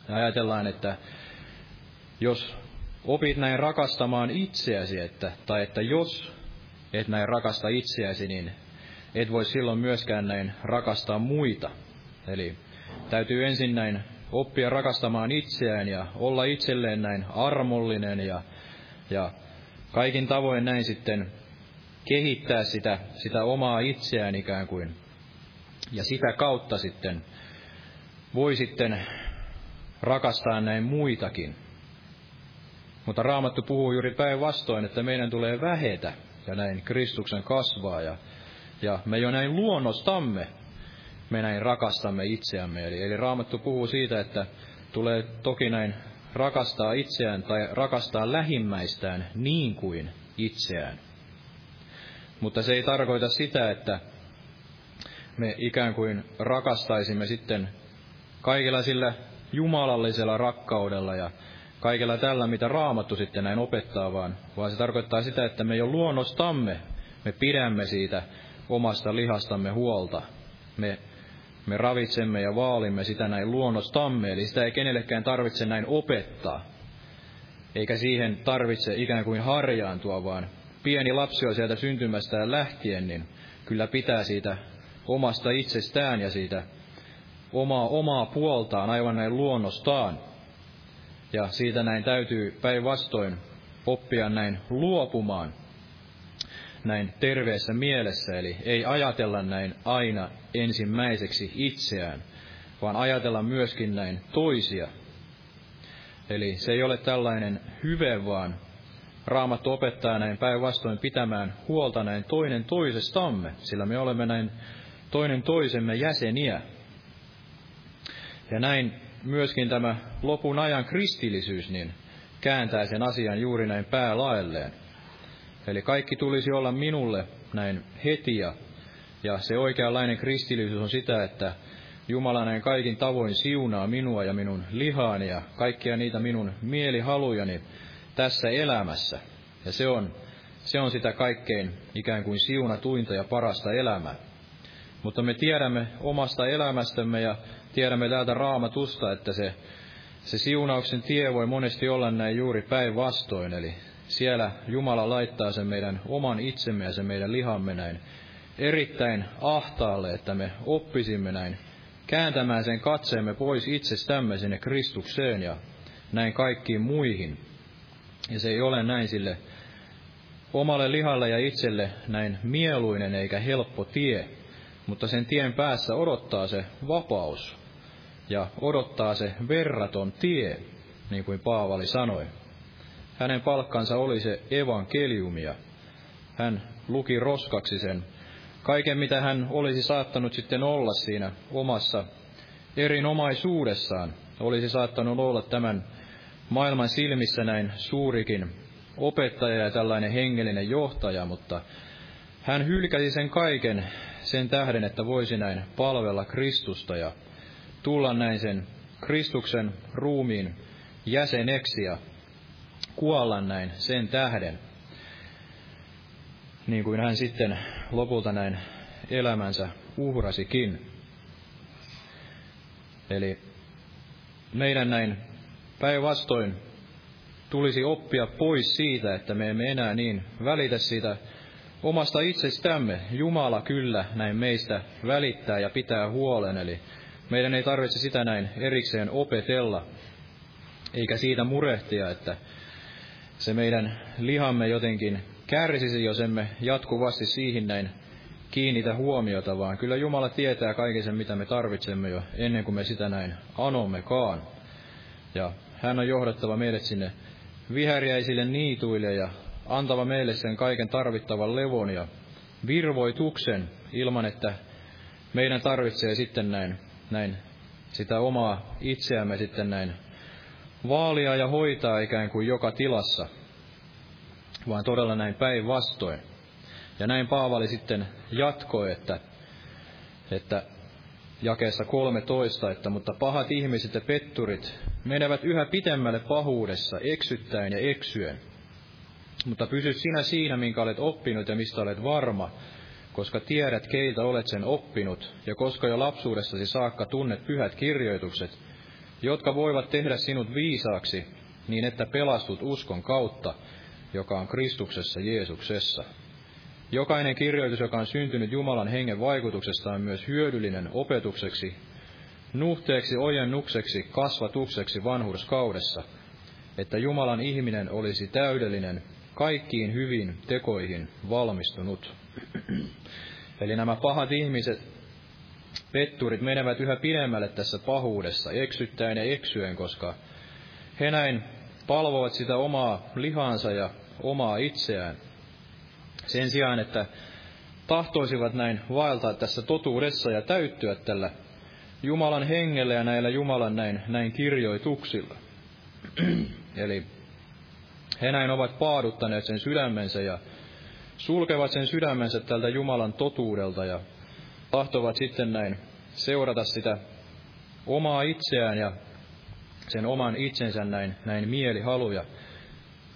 Ja ajatellaan, että jos opit näin rakastamaan itseäsi, että, tai että jos et näin rakasta itseäsi, niin et voi silloin myöskään näin rakastaa muita. Eli täytyy ensin näin oppia rakastamaan itseään ja olla itselleen näin armollinen ja, ja kaikin tavoin näin sitten kehittää sitä, sitä omaa itseään ikään kuin. Ja sitä kautta sitten voi sitten rakastaa näin muitakin. Mutta Raamattu puhuu juuri päinvastoin, että meidän tulee vähetä ja näin Kristuksen kasvaa. Ja, ja me jo näin luonnostamme, me näin rakastamme itseämme. Eli, eli Raamattu puhuu siitä, että tulee toki näin rakastaa itseään tai rakastaa lähimmäistään niin kuin itseään. Mutta se ei tarkoita sitä, että me ikään kuin rakastaisimme sitten kaikilla sillä jumalallisella rakkaudella ja kaikella tällä, mitä raamattu sitten näin opettaa, vaan, vaan se tarkoittaa sitä, että me jo luonnostamme, me pidämme siitä omasta lihastamme huolta. Me, me ravitsemme ja vaalimme sitä näin luonnostamme, eli sitä ei kenellekään tarvitse näin opettaa. Eikä siihen tarvitse ikään kuin harjaantua, vaan pieni lapsi on sieltä syntymästään lähtien, niin kyllä pitää siitä omasta itsestään ja siitä omaa, omaa puoltaan aivan näin luonnostaan. Ja siitä näin täytyy päinvastoin oppia näin luopumaan näin terveessä mielessä, eli ei ajatella näin aina ensimmäiseksi itseään, vaan ajatella myöskin näin toisia. Eli se ei ole tällainen hyve, vaan Raamattu opettaa näin päinvastoin pitämään huolta näin toinen toisestamme, sillä me olemme näin toinen toisemme jäseniä. Ja näin myöskin tämä lopun ajan kristillisyys niin kääntää sen asian juuri näin päälaelleen. Eli kaikki tulisi olla minulle näin heti ja, ja se oikeanlainen kristillisyys on sitä, että Jumala näin kaikin tavoin siunaa minua ja minun lihaani ja kaikkia niitä minun mielihalujani tässä elämässä. Ja se on, se on sitä kaikkein ikään kuin siunatuinta ja parasta elämää. Mutta me tiedämme omasta elämästämme ja tiedämme täältä raamatusta, että se, se siunauksen tie voi monesti olla näin juuri päinvastoin. Eli siellä Jumala laittaa sen meidän oman itsemme ja sen meidän lihamme näin erittäin ahtaalle, että me oppisimme näin kääntämään sen katseemme pois itsestämme sinne Kristukseen ja näin kaikkiin muihin. Ja se ei ole näin sille omalle lihalle ja itselle näin mieluinen eikä helppo tie, mutta sen tien päässä odottaa se vapaus ja odottaa se verraton tie, niin kuin Paavali sanoi. Hänen palkkansa oli se evankeliumia. Hän luki roskaksi sen kaiken, mitä hän olisi saattanut sitten olla siinä omassa erinomaisuudessaan. Olisi saattanut olla tämän maailman silmissä näin suurikin opettaja ja tällainen hengellinen johtaja, mutta hän hylkäsi sen kaiken sen tähden, että voisi näin palvella Kristusta ja tulla näin sen Kristuksen ruumiin jäseneksi ja kuolla näin sen tähden. Niin kuin hän sitten lopulta näin elämänsä uhrasikin. Eli meidän näin päinvastoin tulisi oppia pois siitä, että me emme enää niin välitä siitä omasta itsestämme. Jumala kyllä näin meistä välittää ja pitää huolen, eli meidän ei tarvitse sitä näin erikseen opetella, eikä siitä murehtia, että se meidän lihamme jotenkin kärsisi, jos emme jatkuvasti siihen näin kiinnitä huomiota, vaan kyllä Jumala tietää kaiken sen, mitä me tarvitsemme jo ennen kuin me sitä näin anommekaan. Ja hän on johdattava meidät sinne vihärjäisille niituille ja antava meille sen kaiken tarvittavan levon ja virvoituksen ilman, että meidän tarvitsee sitten näin, näin sitä omaa itseämme sitten näin vaalia ja hoitaa ikään kuin joka tilassa, vaan todella näin päinvastoin. Ja näin Paavali sitten jatkoi, että, että jakeessa 13, että mutta pahat ihmiset ja petturit menevät yhä pitemmälle pahuudessa, eksyttäen ja eksyen. Mutta pysy sinä siinä, minkä olet oppinut ja mistä olet varma, koska tiedät, keiltä olet sen oppinut, ja koska jo lapsuudestasi saakka tunnet pyhät kirjoitukset, jotka voivat tehdä sinut viisaaksi, niin että pelastut uskon kautta, joka on Kristuksessa Jeesuksessa. Jokainen kirjoitus, joka on syntynyt Jumalan hengen vaikutuksesta, on myös hyödyllinen opetukseksi, nuhteeksi, ojennukseksi, kasvatukseksi vanhurskaudessa, että Jumalan ihminen olisi täydellinen, kaikkiin hyvin tekoihin valmistunut. Eli nämä pahat ihmiset, petturit, menevät yhä pidemmälle tässä pahuudessa, eksyttäen ja eksyen, koska he näin palvovat sitä omaa lihansa ja omaa itseään. Sen sijaan, että tahtoisivat näin vaeltaa tässä totuudessa ja täyttyä tällä Jumalan hengellä ja näillä Jumalan näin, näin kirjoituksilla. Eli he näin ovat paaduttaneet sen sydämensä ja sulkevat sen sydämensä tältä Jumalan totuudelta ja tahtovat sitten näin seurata sitä omaa itseään ja sen oman itsensä näin, näin mielihaluja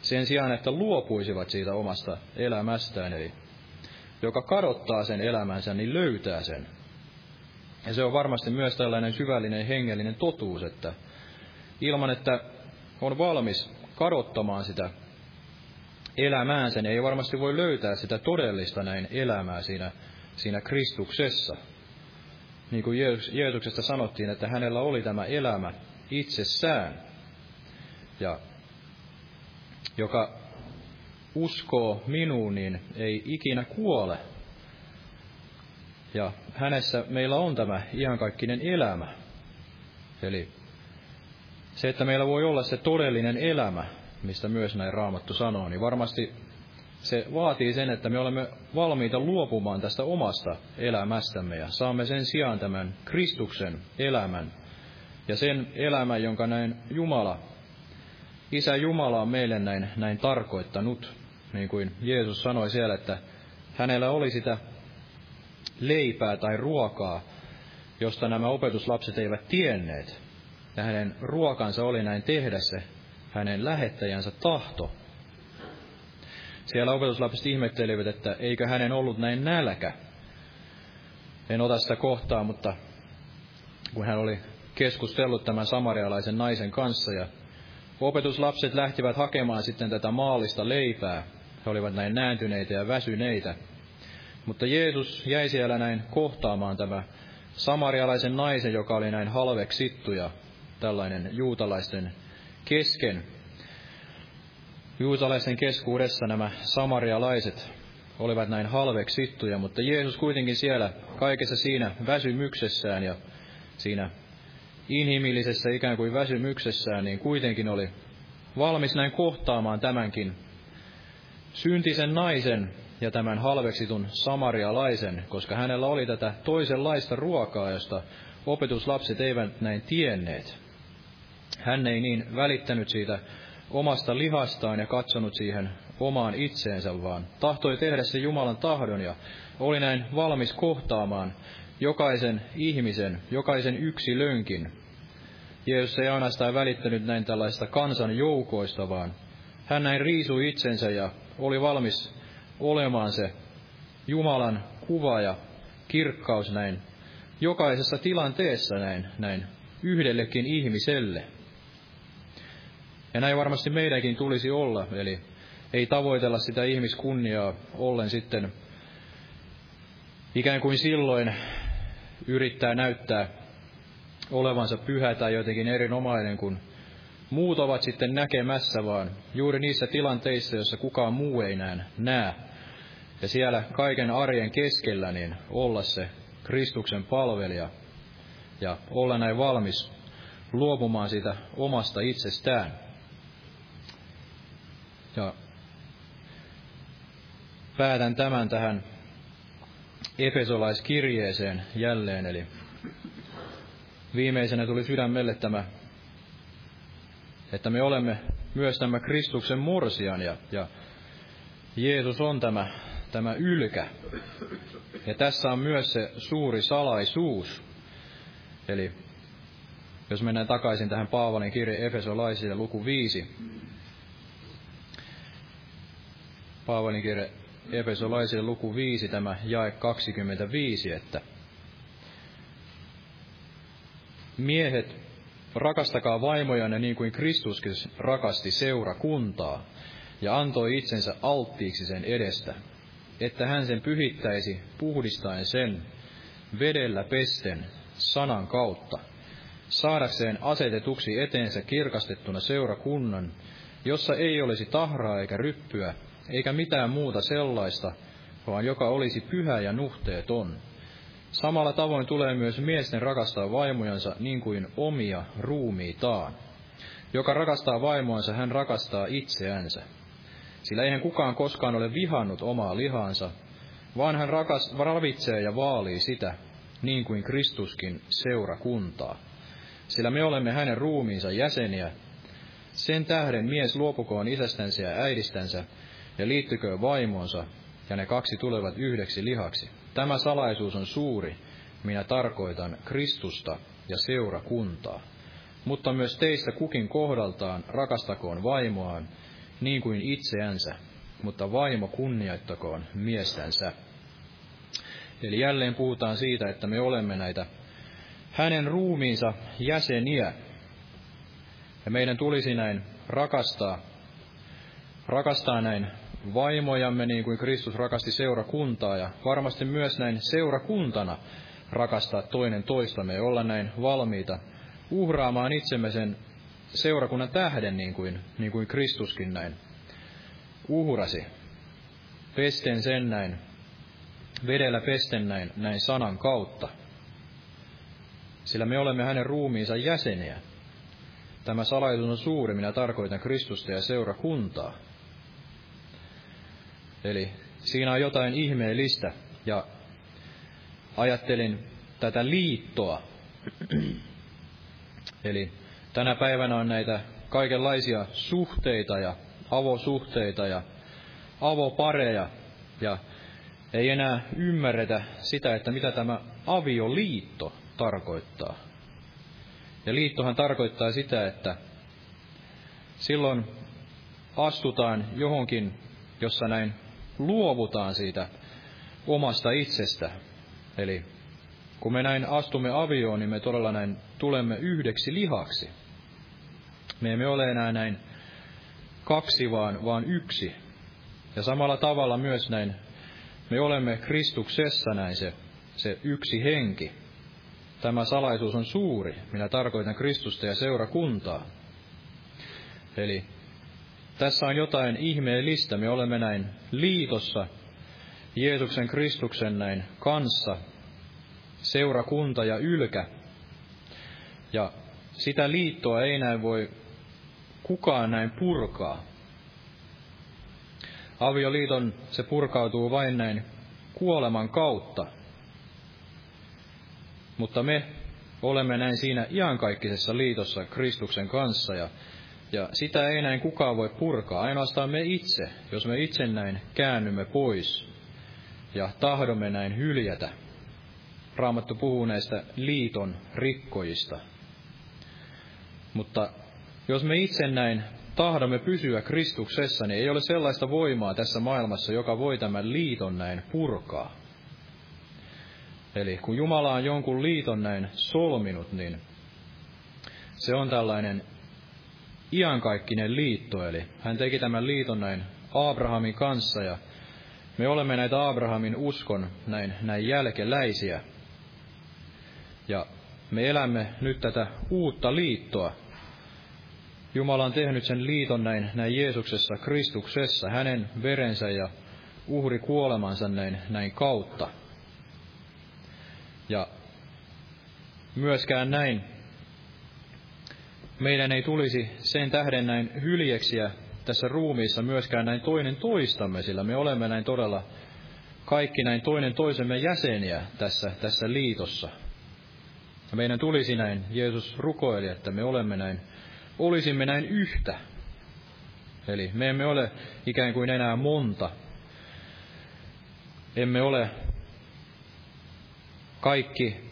sen sijaan, että luopuisivat siitä omasta elämästään. Eli joka kadottaa sen elämänsä, niin löytää sen. Ja se on varmasti myös tällainen syvällinen hengellinen totuus, että ilman, että on valmis kadottamaan sitä elämäänsä, niin ei varmasti voi löytää sitä todellista näin elämää siinä, siinä Kristuksessa. Niin kuin Jeesuksesta sanottiin, että hänellä oli tämä elämä itsessään. Ja joka uskoo minuun, niin ei ikinä kuole. Ja hänessä meillä on tämä iankaikkinen elämä. Eli se, että meillä voi olla se todellinen elämä, mistä myös näin Raamattu sanoo, niin varmasti se vaatii sen, että me olemme valmiita luopumaan tästä omasta elämästämme ja saamme sen sijaan tämän Kristuksen elämän ja sen elämän, jonka näin Jumala, Isä Jumala on meille näin, näin tarkoittanut, niin kuin Jeesus sanoi siellä, että hänellä oli sitä leipää tai ruokaa, josta nämä opetuslapset eivät tienneet. Ja hänen ruokansa oli näin tehdä se hänen lähettäjänsä tahto. Siellä opetuslapset ihmettelivät, että eikö hänen ollut näin nälkä. En ota sitä kohtaa, mutta kun hän oli keskustellut tämän samarialaisen naisen kanssa ja opetuslapset lähtivät hakemaan sitten tätä maallista leipää. He olivat näin nääntyneitä ja väsyneitä. Mutta Jeesus jäi siellä näin kohtaamaan tämä samarialaisen naisen, joka oli näin halveksittu ja tällainen juutalaisten kesken. Juutalaisten keskuudessa nämä samarialaiset olivat näin halveksittuja, mutta Jeesus kuitenkin siellä kaikessa siinä väsymyksessään ja siinä inhimillisessä ikään kuin väsymyksessään, niin kuitenkin oli valmis näin kohtaamaan tämänkin syntisen naisen ja tämän halveksitun samarialaisen, koska hänellä oli tätä toisenlaista ruokaa, josta opetuslapset eivät näin tienneet. Hän ei niin välittänyt siitä omasta lihastaan ja katsonut siihen omaan itseensä, vaan tahtoi tehdä se Jumalan tahdon ja oli näin valmis kohtaamaan jokaisen ihmisen, jokaisen yksilönkin. Jeesus ei ainoastaan välittänyt näin tällaista kansan joukoista, vaan hän näin riisui itsensä ja oli valmis olemaan se Jumalan kuva ja kirkkaus näin jokaisessa tilanteessa näin, näin yhdellekin ihmiselle. Ja näin varmasti meidänkin tulisi olla, eli ei tavoitella sitä ihmiskunniaa ollen sitten ikään kuin silloin yrittää näyttää olevansa pyhä tai jotenkin erinomainen, kun muut ovat sitten näkemässä, vaan juuri niissä tilanteissa, joissa kukaan muu ei näe, näe. Ja siellä kaiken arjen keskellä niin olla se Kristuksen palvelija ja olla näin valmis luopumaan siitä omasta itsestään. Ja päätän tämän tähän Efesolaiskirjeeseen jälleen, eli viimeisenä tuli sydämelle tämä, että me olemme myös tämä Kristuksen morsian ja, ja Jeesus on tämä, tämä ylkä. Ja tässä on myös se suuri salaisuus. Eli jos mennään takaisin tähän Paavalin kirje Efesolaisille luku 5. Paavalin kirje Efesolaisille luku 5, tämä jae 25, että Miehet, rakastakaa vaimojanne niin kuin Kristuskin rakasti seurakuntaa ja antoi itsensä alttiiksi sen edestä, että hän sen pyhittäisi puhdistaen sen vedellä pesten sanan kautta, saadakseen asetetuksi eteensä kirkastettuna seurakunnan, jossa ei olisi tahraa eikä ryppyä, eikä mitään muuta sellaista, vaan joka olisi pyhä ja nuhteeton. Samalla tavoin tulee myös miesten rakastaa vaimojansa niin kuin omia ruumiitaan. Joka rakastaa vaimoansa, hän rakastaa itseänsä. Sillä eihän kukaan koskaan ole vihannut omaa lihaansa, vaan hän rakas, ravitsee ja vaalii sitä, niin kuin Kristuskin seurakuntaa. Sillä me olemme hänen ruumiinsa jäseniä. Sen tähden mies luopukoon isästänsä ja äidistänsä ja liittyköön vaimoonsa, ja ne kaksi tulevat yhdeksi lihaksi. Tämä salaisuus on suuri, minä tarkoitan Kristusta ja seurakuntaa. Mutta myös teistä kukin kohdaltaan rakastakoon vaimoaan, niin kuin itseänsä, mutta vaimo kunnioittakoon miestänsä. Eli jälleen puhutaan siitä, että me olemme näitä hänen ruumiinsa jäseniä. Ja meidän tulisi näin rakastaa, rakastaa näin vaimojamme niin kuin Kristus rakasti seurakuntaa ja varmasti myös näin seurakuntana rakastaa toinen toistamme ja olla näin valmiita uhraamaan itsemme sen seurakunnan tähden niin kuin, niin kuin Kristuskin näin uhrasi. Pesten sen näin, vedellä pesten näin, näin sanan kautta. Sillä me olemme hänen ruumiinsa jäseniä. Tämä salaisuus on suuri, minä tarkoitan Kristusta ja seurakuntaa. Eli siinä on jotain ihmeellistä. Ja ajattelin tätä liittoa. Eli tänä päivänä on näitä kaikenlaisia suhteita ja avosuhteita ja avopareja. Ja ei enää ymmärretä sitä, että mitä tämä avioliitto tarkoittaa. Ja liittohan tarkoittaa sitä, että silloin astutaan johonkin, jossa näin luovutaan siitä omasta itsestä. Eli kun me näin astumme avioon, niin me todella näin tulemme yhdeksi lihaksi. Me emme ole enää näin kaksi, vaan, vaan yksi. Ja samalla tavalla myös näin, me olemme Kristuksessa näin se, se yksi henki. Tämä salaisuus on suuri. Minä tarkoitan Kristusta ja seurakuntaa. Eli tässä on jotain ihmeellistä. Me olemme näin liitossa Jeesuksen Kristuksen näin kanssa, seurakunta ja ylkä. Ja sitä liittoa ei näin voi kukaan näin purkaa. Avioliiton se purkautuu vain näin kuoleman kautta. Mutta me olemme näin siinä iankaikkisessa liitossa Kristuksen kanssa ja ja sitä ei näin kukaan voi purkaa, ainoastaan me itse, jos me itse näin käännymme pois ja tahdomme näin hyljätä. Raamattu puhuu näistä liiton rikkojista. Mutta jos me itse näin tahdomme pysyä Kristuksessa, niin ei ole sellaista voimaa tässä maailmassa, joka voi tämän liiton näin purkaa. Eli kun Jumala on jonkun liiton näin solminut, niin se on tällainen iankaikkinen liitto, eli hän teki tämän liiton näin Abrahamin kanssa, ja me olemme näitä Abrahamin uskon näin, näin jälkeläisiä. Ja me elämme nyt tätä uutta liittoa. Jumala on tehnyt sen liiton näin, näin Jeesuksessa, Kristuksessa, hänen verensä ja uhri kuolemansa näin, näin kautta. Ja myöskään näin meidän ei tulisi sen tähden näin hyljeksiä tässä ruumiissa myöskään näin toinen toistamme, sillä me olemme näin todella kaikki näin toinen toisemme jäseniä tässä, tässä liitossa. Ja meidän tulisi näin, Jeesus rukoili, että me olemme näin, olisimme näin yhtä. Eli me emme ole ikään kuin enää monta. Emme ole kaikki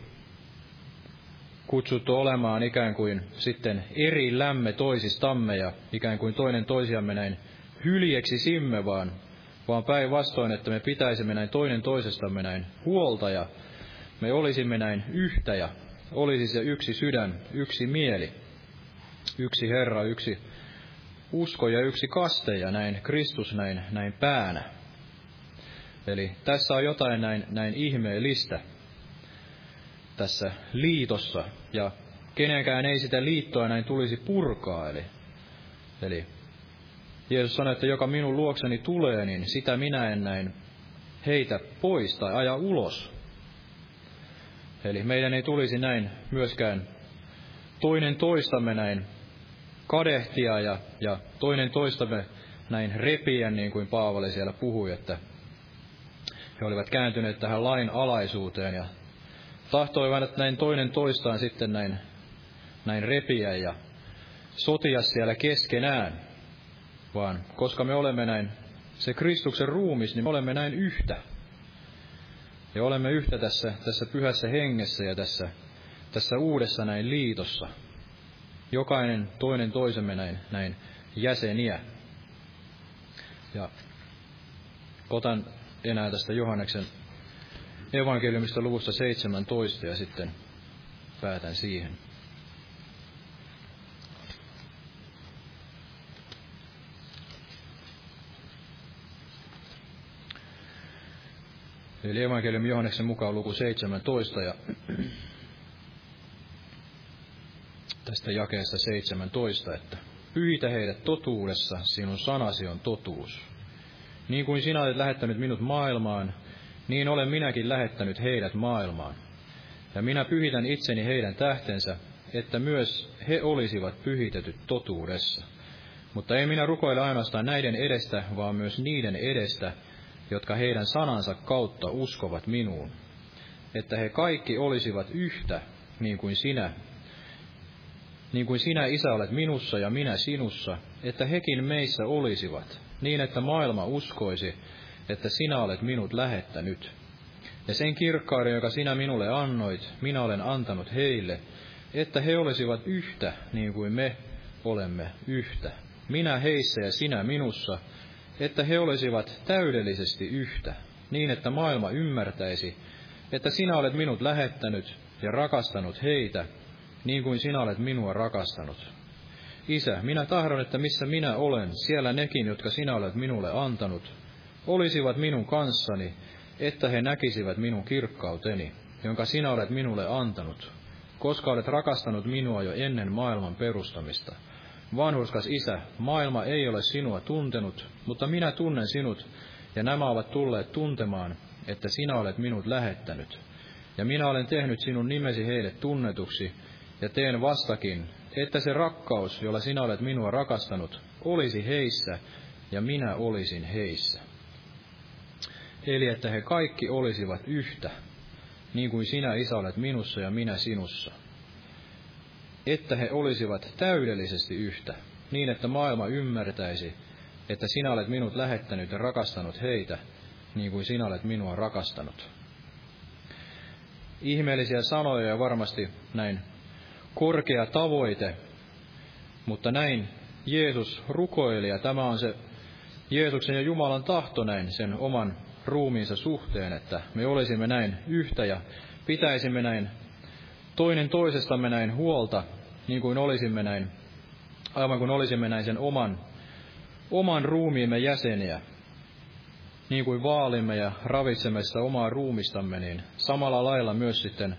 kutsuttu olemaan ikään kuin sitten eri lämme toisistamme ja ikään kuin toinen toisiamme näin hyljeksi simme, vaan, vaan päinvastoin, että me pitäisimme näin toinen toisestamme näin huolta ja me olisimme näin yhtä ja olisi se yksi sydän, yksi mieli. yksi Herra, yksi usko ja yksi kaste ja näin Kristus näin, näin päänä. Eli tässä on jotain näin, näin ihmeellistä tässä liitossa, ja kenenkään ei sitä liittoa näin tulisi purkaa. Eli, eli Jeesus sanoi, että joka minun luokseni tulee, niin sitä minä en näin heitä pois tai aja ulos. Eli meidän ei tulisi näin myöskään toinen toistamme näin kadehtia ja, ja toinen toistamme näin repiä, niin kuin Paavali siellä puhui, että he olivat kääntyneet tähän lain alaisuuteen ja tahtoivat näin toinen toistaan sitten näin, näin repiä ja sotia siellä keskenään, vaan koska me olemme näin se Kristuksen ruumis, niin me olemme näin yhtä. Ja olemme yhtä tässä, tässä pyhässä hengessä ja tässä, tässä uudessa näin liitossa. Jokainen toinen toisemme näin, näin jäseniä. Ja otan enää tästä Johanneksen evankeliumista luvusta 17 ja sitten päätän siihen. Eli evankeliumi Johanneksen mukaan luku 17 ja tästä jakeesta 17, että pyhitä heidät totuudessa, sinun sanasi on totuus. Niin kuin sinä olet lähettänyt minut maailmaan, niin olen minäkin lähettänyt heidät maailmaan. Ja minä pyhitän itseni heidän tähtensä, että myös he olisivat pyhitetyt totuudessa. Mutta ei minä rukoile ainoastaan näiden edestä, vaan myös niiden edestä, jotka heidän sanansa kautta uskovat minuun, että he kaikki olisivat yhtä, niin kuin sinä, niin kuin sinä, Isä, olet minussa ja minä sinussa, että hekin meissä olisivat, niin että maailma uskoisi, että sinä olet minut lähettänyt. Ja sen kirkkauden, joka sinä minulle annoit, minä olen antanut heille, että he olisivat yhtä, niin kuin me olemme yhtä. Minä heissä ja sinä minussa, että he olisivat täydellisesti yhtä, niin että maailma ymmärtäisi, että sinä olet minut lähettänyt ja rakastanut heitä, niin kuin sinä olet minua rakastanut. Isä, minä tahdon, että missä minä olen, siellä nekin, jotka sinä olet minulle antanut, olisivat minun kanssani, että he näkisivät minun kirkkauteni, jonka sinä olet minulle antanut, koska olet rakastanut minua jo ennen maailman perustamista. Vanhurskas Isä, maailma ei ole sinua tuntenut, mutta minä tunnen sinut, ja nämä ovat tulleet tuntemaan, että sinä olet minut lähettänyt. Ja minä olen tehnyt sinun nimesi heille tunnetuksi, ja teen vastakin, että se rakkaus, jolla sinä olet minua rakastanut, olisi heissä, ja minä olisin heissä. Eli että he kaikki olisivat yhtä, niin kuin sinä, Isä, olet minussa ja minä sinussa että he olisivat täydellisesti yhtä, niin että maailma ymmärtäisi, että sinä olet minut lähettänyt ja rakastanut heitä, niin kuin sinä olet minua rakastanut. Ihmeellisiä sanoja ja varmasti näin korkea tavoite, mutta näin Jeesus rukoili ja tämä on se Jeesuksen ja Jumalan tahto näin sen oman ruumiinsa suhteen, että me olisimme näin yhtä ja pitäisimme näin toinen toisestamme näin huolta, niin kuin olisimme näin, aivan kuin olisimme näin sen oman, oman ruumiimme jäseniä, niin kuin vaalimme ja ravitsemme sitä omaa ruumistamme, niin samalla lailla myös sitten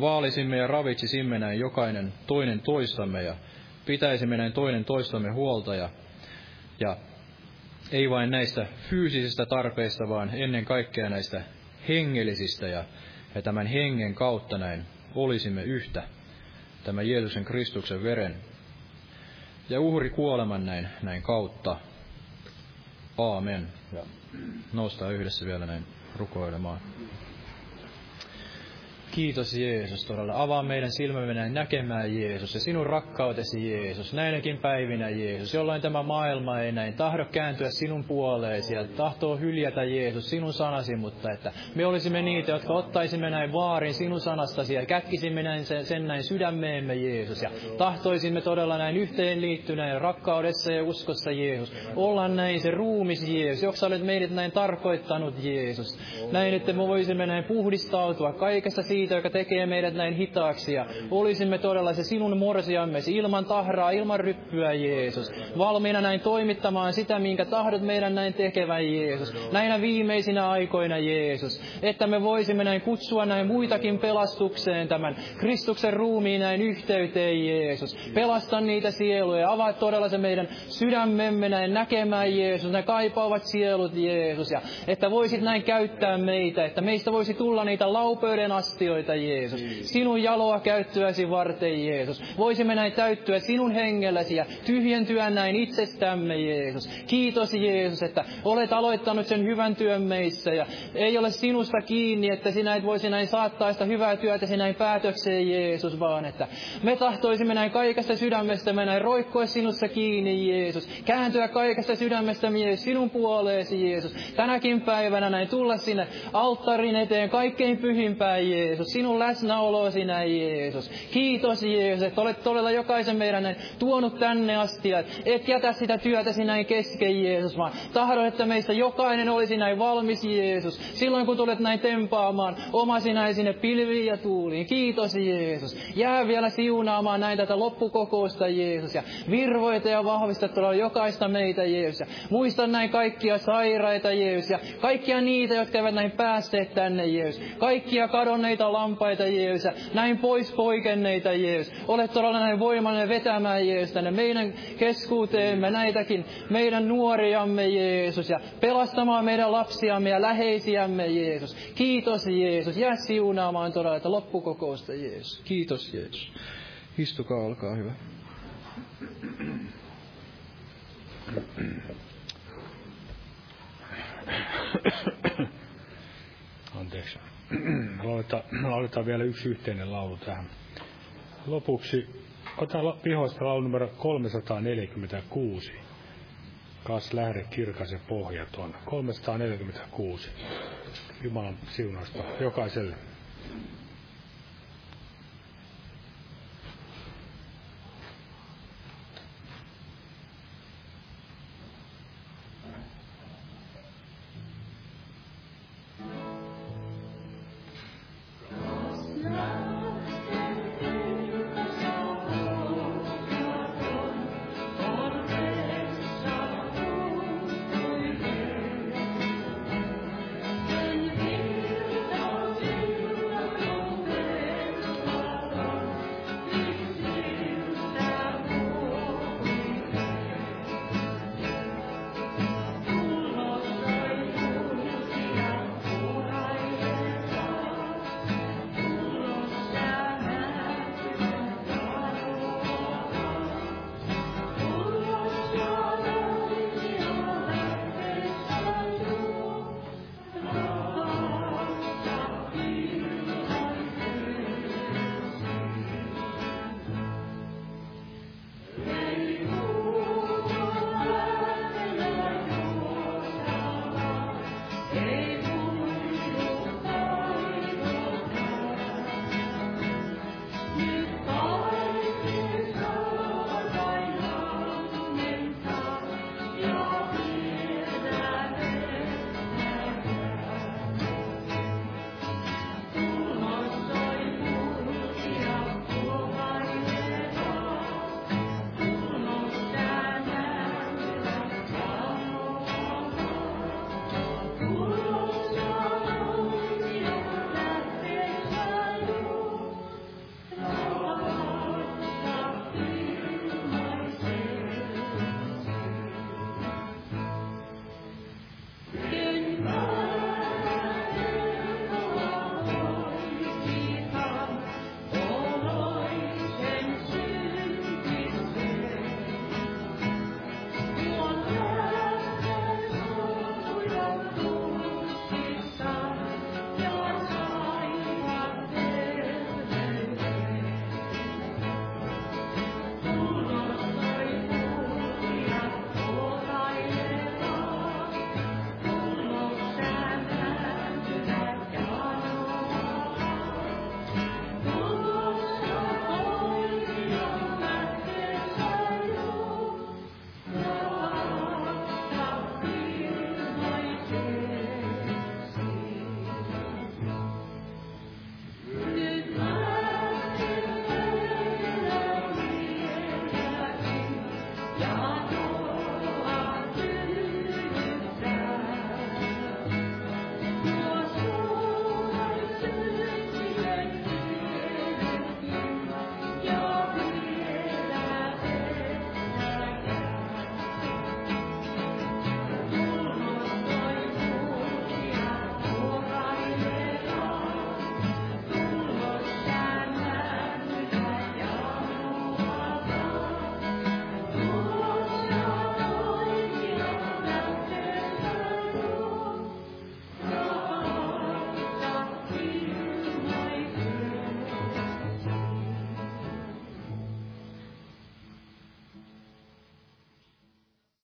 vaalisimme ja ravitsisimme näin jokainen toinen toistamme ja pitäisimme näin toinen toistamme huolta ja, ja ei vain näistä fyysisistä tarpeista, vaan ennen kaikkea näistä hengellisistä ja, ja tämän hengen kautta näin olisimme yhtä tämä Jeesuksen Kristuksen veren ja uhri kuoleman näin, näin kautta. Aamen. Ja noustaa yhdessä vielä näin rukoilemaan. Kiitos Jeesus todella. Avaa meidän silmämme näkemään Jeesus ja sinun rakkautesi Jeesus. Näinäkin päivinä Jeesus, jolloin tämä maailma ei näin tahdo kääntyä sinun puoleesi ja tahtoo hyljätä Jeesus sinun sanasi, mutta että me olisimme niitä, jotka ottaisimme näin vaarin sinun sanastasi ja kätkisimme näin sen, sen näin sydämeemme Jeesus ja tahtoisimme todella näin yhteen liittyneen rakkaudessa ja uskossa Jeesus. Olla näin se ruumis Jeesus, joka olet meidät näin tarkoittanut Jeesus. Näin, että me voisimme näin puhdistautua kaikessa siitä, siitä, joka tekee meidät näin hitaaksi. Ja olisimme todella se sinun morsiamme, ilman tahraa, ilman ryppyä, Jeesus. Valmiina näin toimittamaan sitä, minkä tahdot meidän näin tekevän, Jeesus. Näinä viimeisinä aikoina, Jeesus. Että me voisimme näin kutsua näin muitakin pelastukseen tämän Kristuksen ruumiin näin yhteyteen, Jeesus. Pelasta niitä sieluja. Avaa todella se meidän sydämemme näin näkemään, Jeesus. Ne kaipaavat sielut, Jeesus. Ja että voisit näin käyttää meitä, että meistä voisi tulla niitä laupöyden astioita, Jeesus. Sinun jaloa käyttöäsi varten, Jeesus. Voisimme näin täyttyä sinun hengelläsi ja tyhjentyä näin itsestämme, Jeesus. Kiitos, Jeesus, että olet aloittanut sen hyvän työn meissä ja ei ole sinusta kiinni, että sinä et voisi näin saattaa sitä hyvää työtä näin päätökseen, Jeesus, vaan että me tahtoisimme näin kaikesta sydämestämme näin roikkoa sinussa kiinni, Jeesus. Kääntyä kaikesta sydämestä mies sinun puoleesi, Jeesus. Tänäkin päivänä näin tulla sinne alttarin eteen kaikkein pyhimpään, Jeesus. Sinun läsnäolosi näin, Jeesus. Kiitos, Jeesus, että olet todella jokaisen meidän näin tuonut tänne asti. Et jätä sitä työtäsi näin kesken, Jeesus, vaan tahdon, että meistä jokainen olisi näin valmis, Jeesus. Silloin kun tulet näin tempaamaan omasi näin sinne pilviin ja tuuliin. Kiitos, Jeesus. Jää vielä siunaamaan näin tätä loppukokousta, Jeesus. Ja virvoita ja vahvista todella jokaista meitä, Jeesus. Ja muista näin kaikkia sairaita, Jeesus. Ja kaikkia niitä, jotka eivät näin päässeet tänne, Jeesus. Kaikkia kadonneita lampaita, Jeesus. Ja näin pois poikenneita, Jeesus. Olet todella näin voimallinen vetämään, Jeesus, tänne meidän keskuuteemme näitäkin meidän nuoriamme, Jeesus. Ja pelastamaan meidän lapsiamme ja läheisiämme, Jeesus. Kiitos, Jeesus. Jää siunaamaan todella että loppukokousta, Jeesus. Kiitos, Jeesus. Istukaa, olkaa hyvä. Anteeksi. Lauletaan vielä yksi yhteinen laulu tähän. Lopuksi otan pihoista laulu numero 346. Kas lähde kirkas ja pohjaton. 346. Jumalan siunausta jokaiselle.